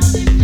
Bye.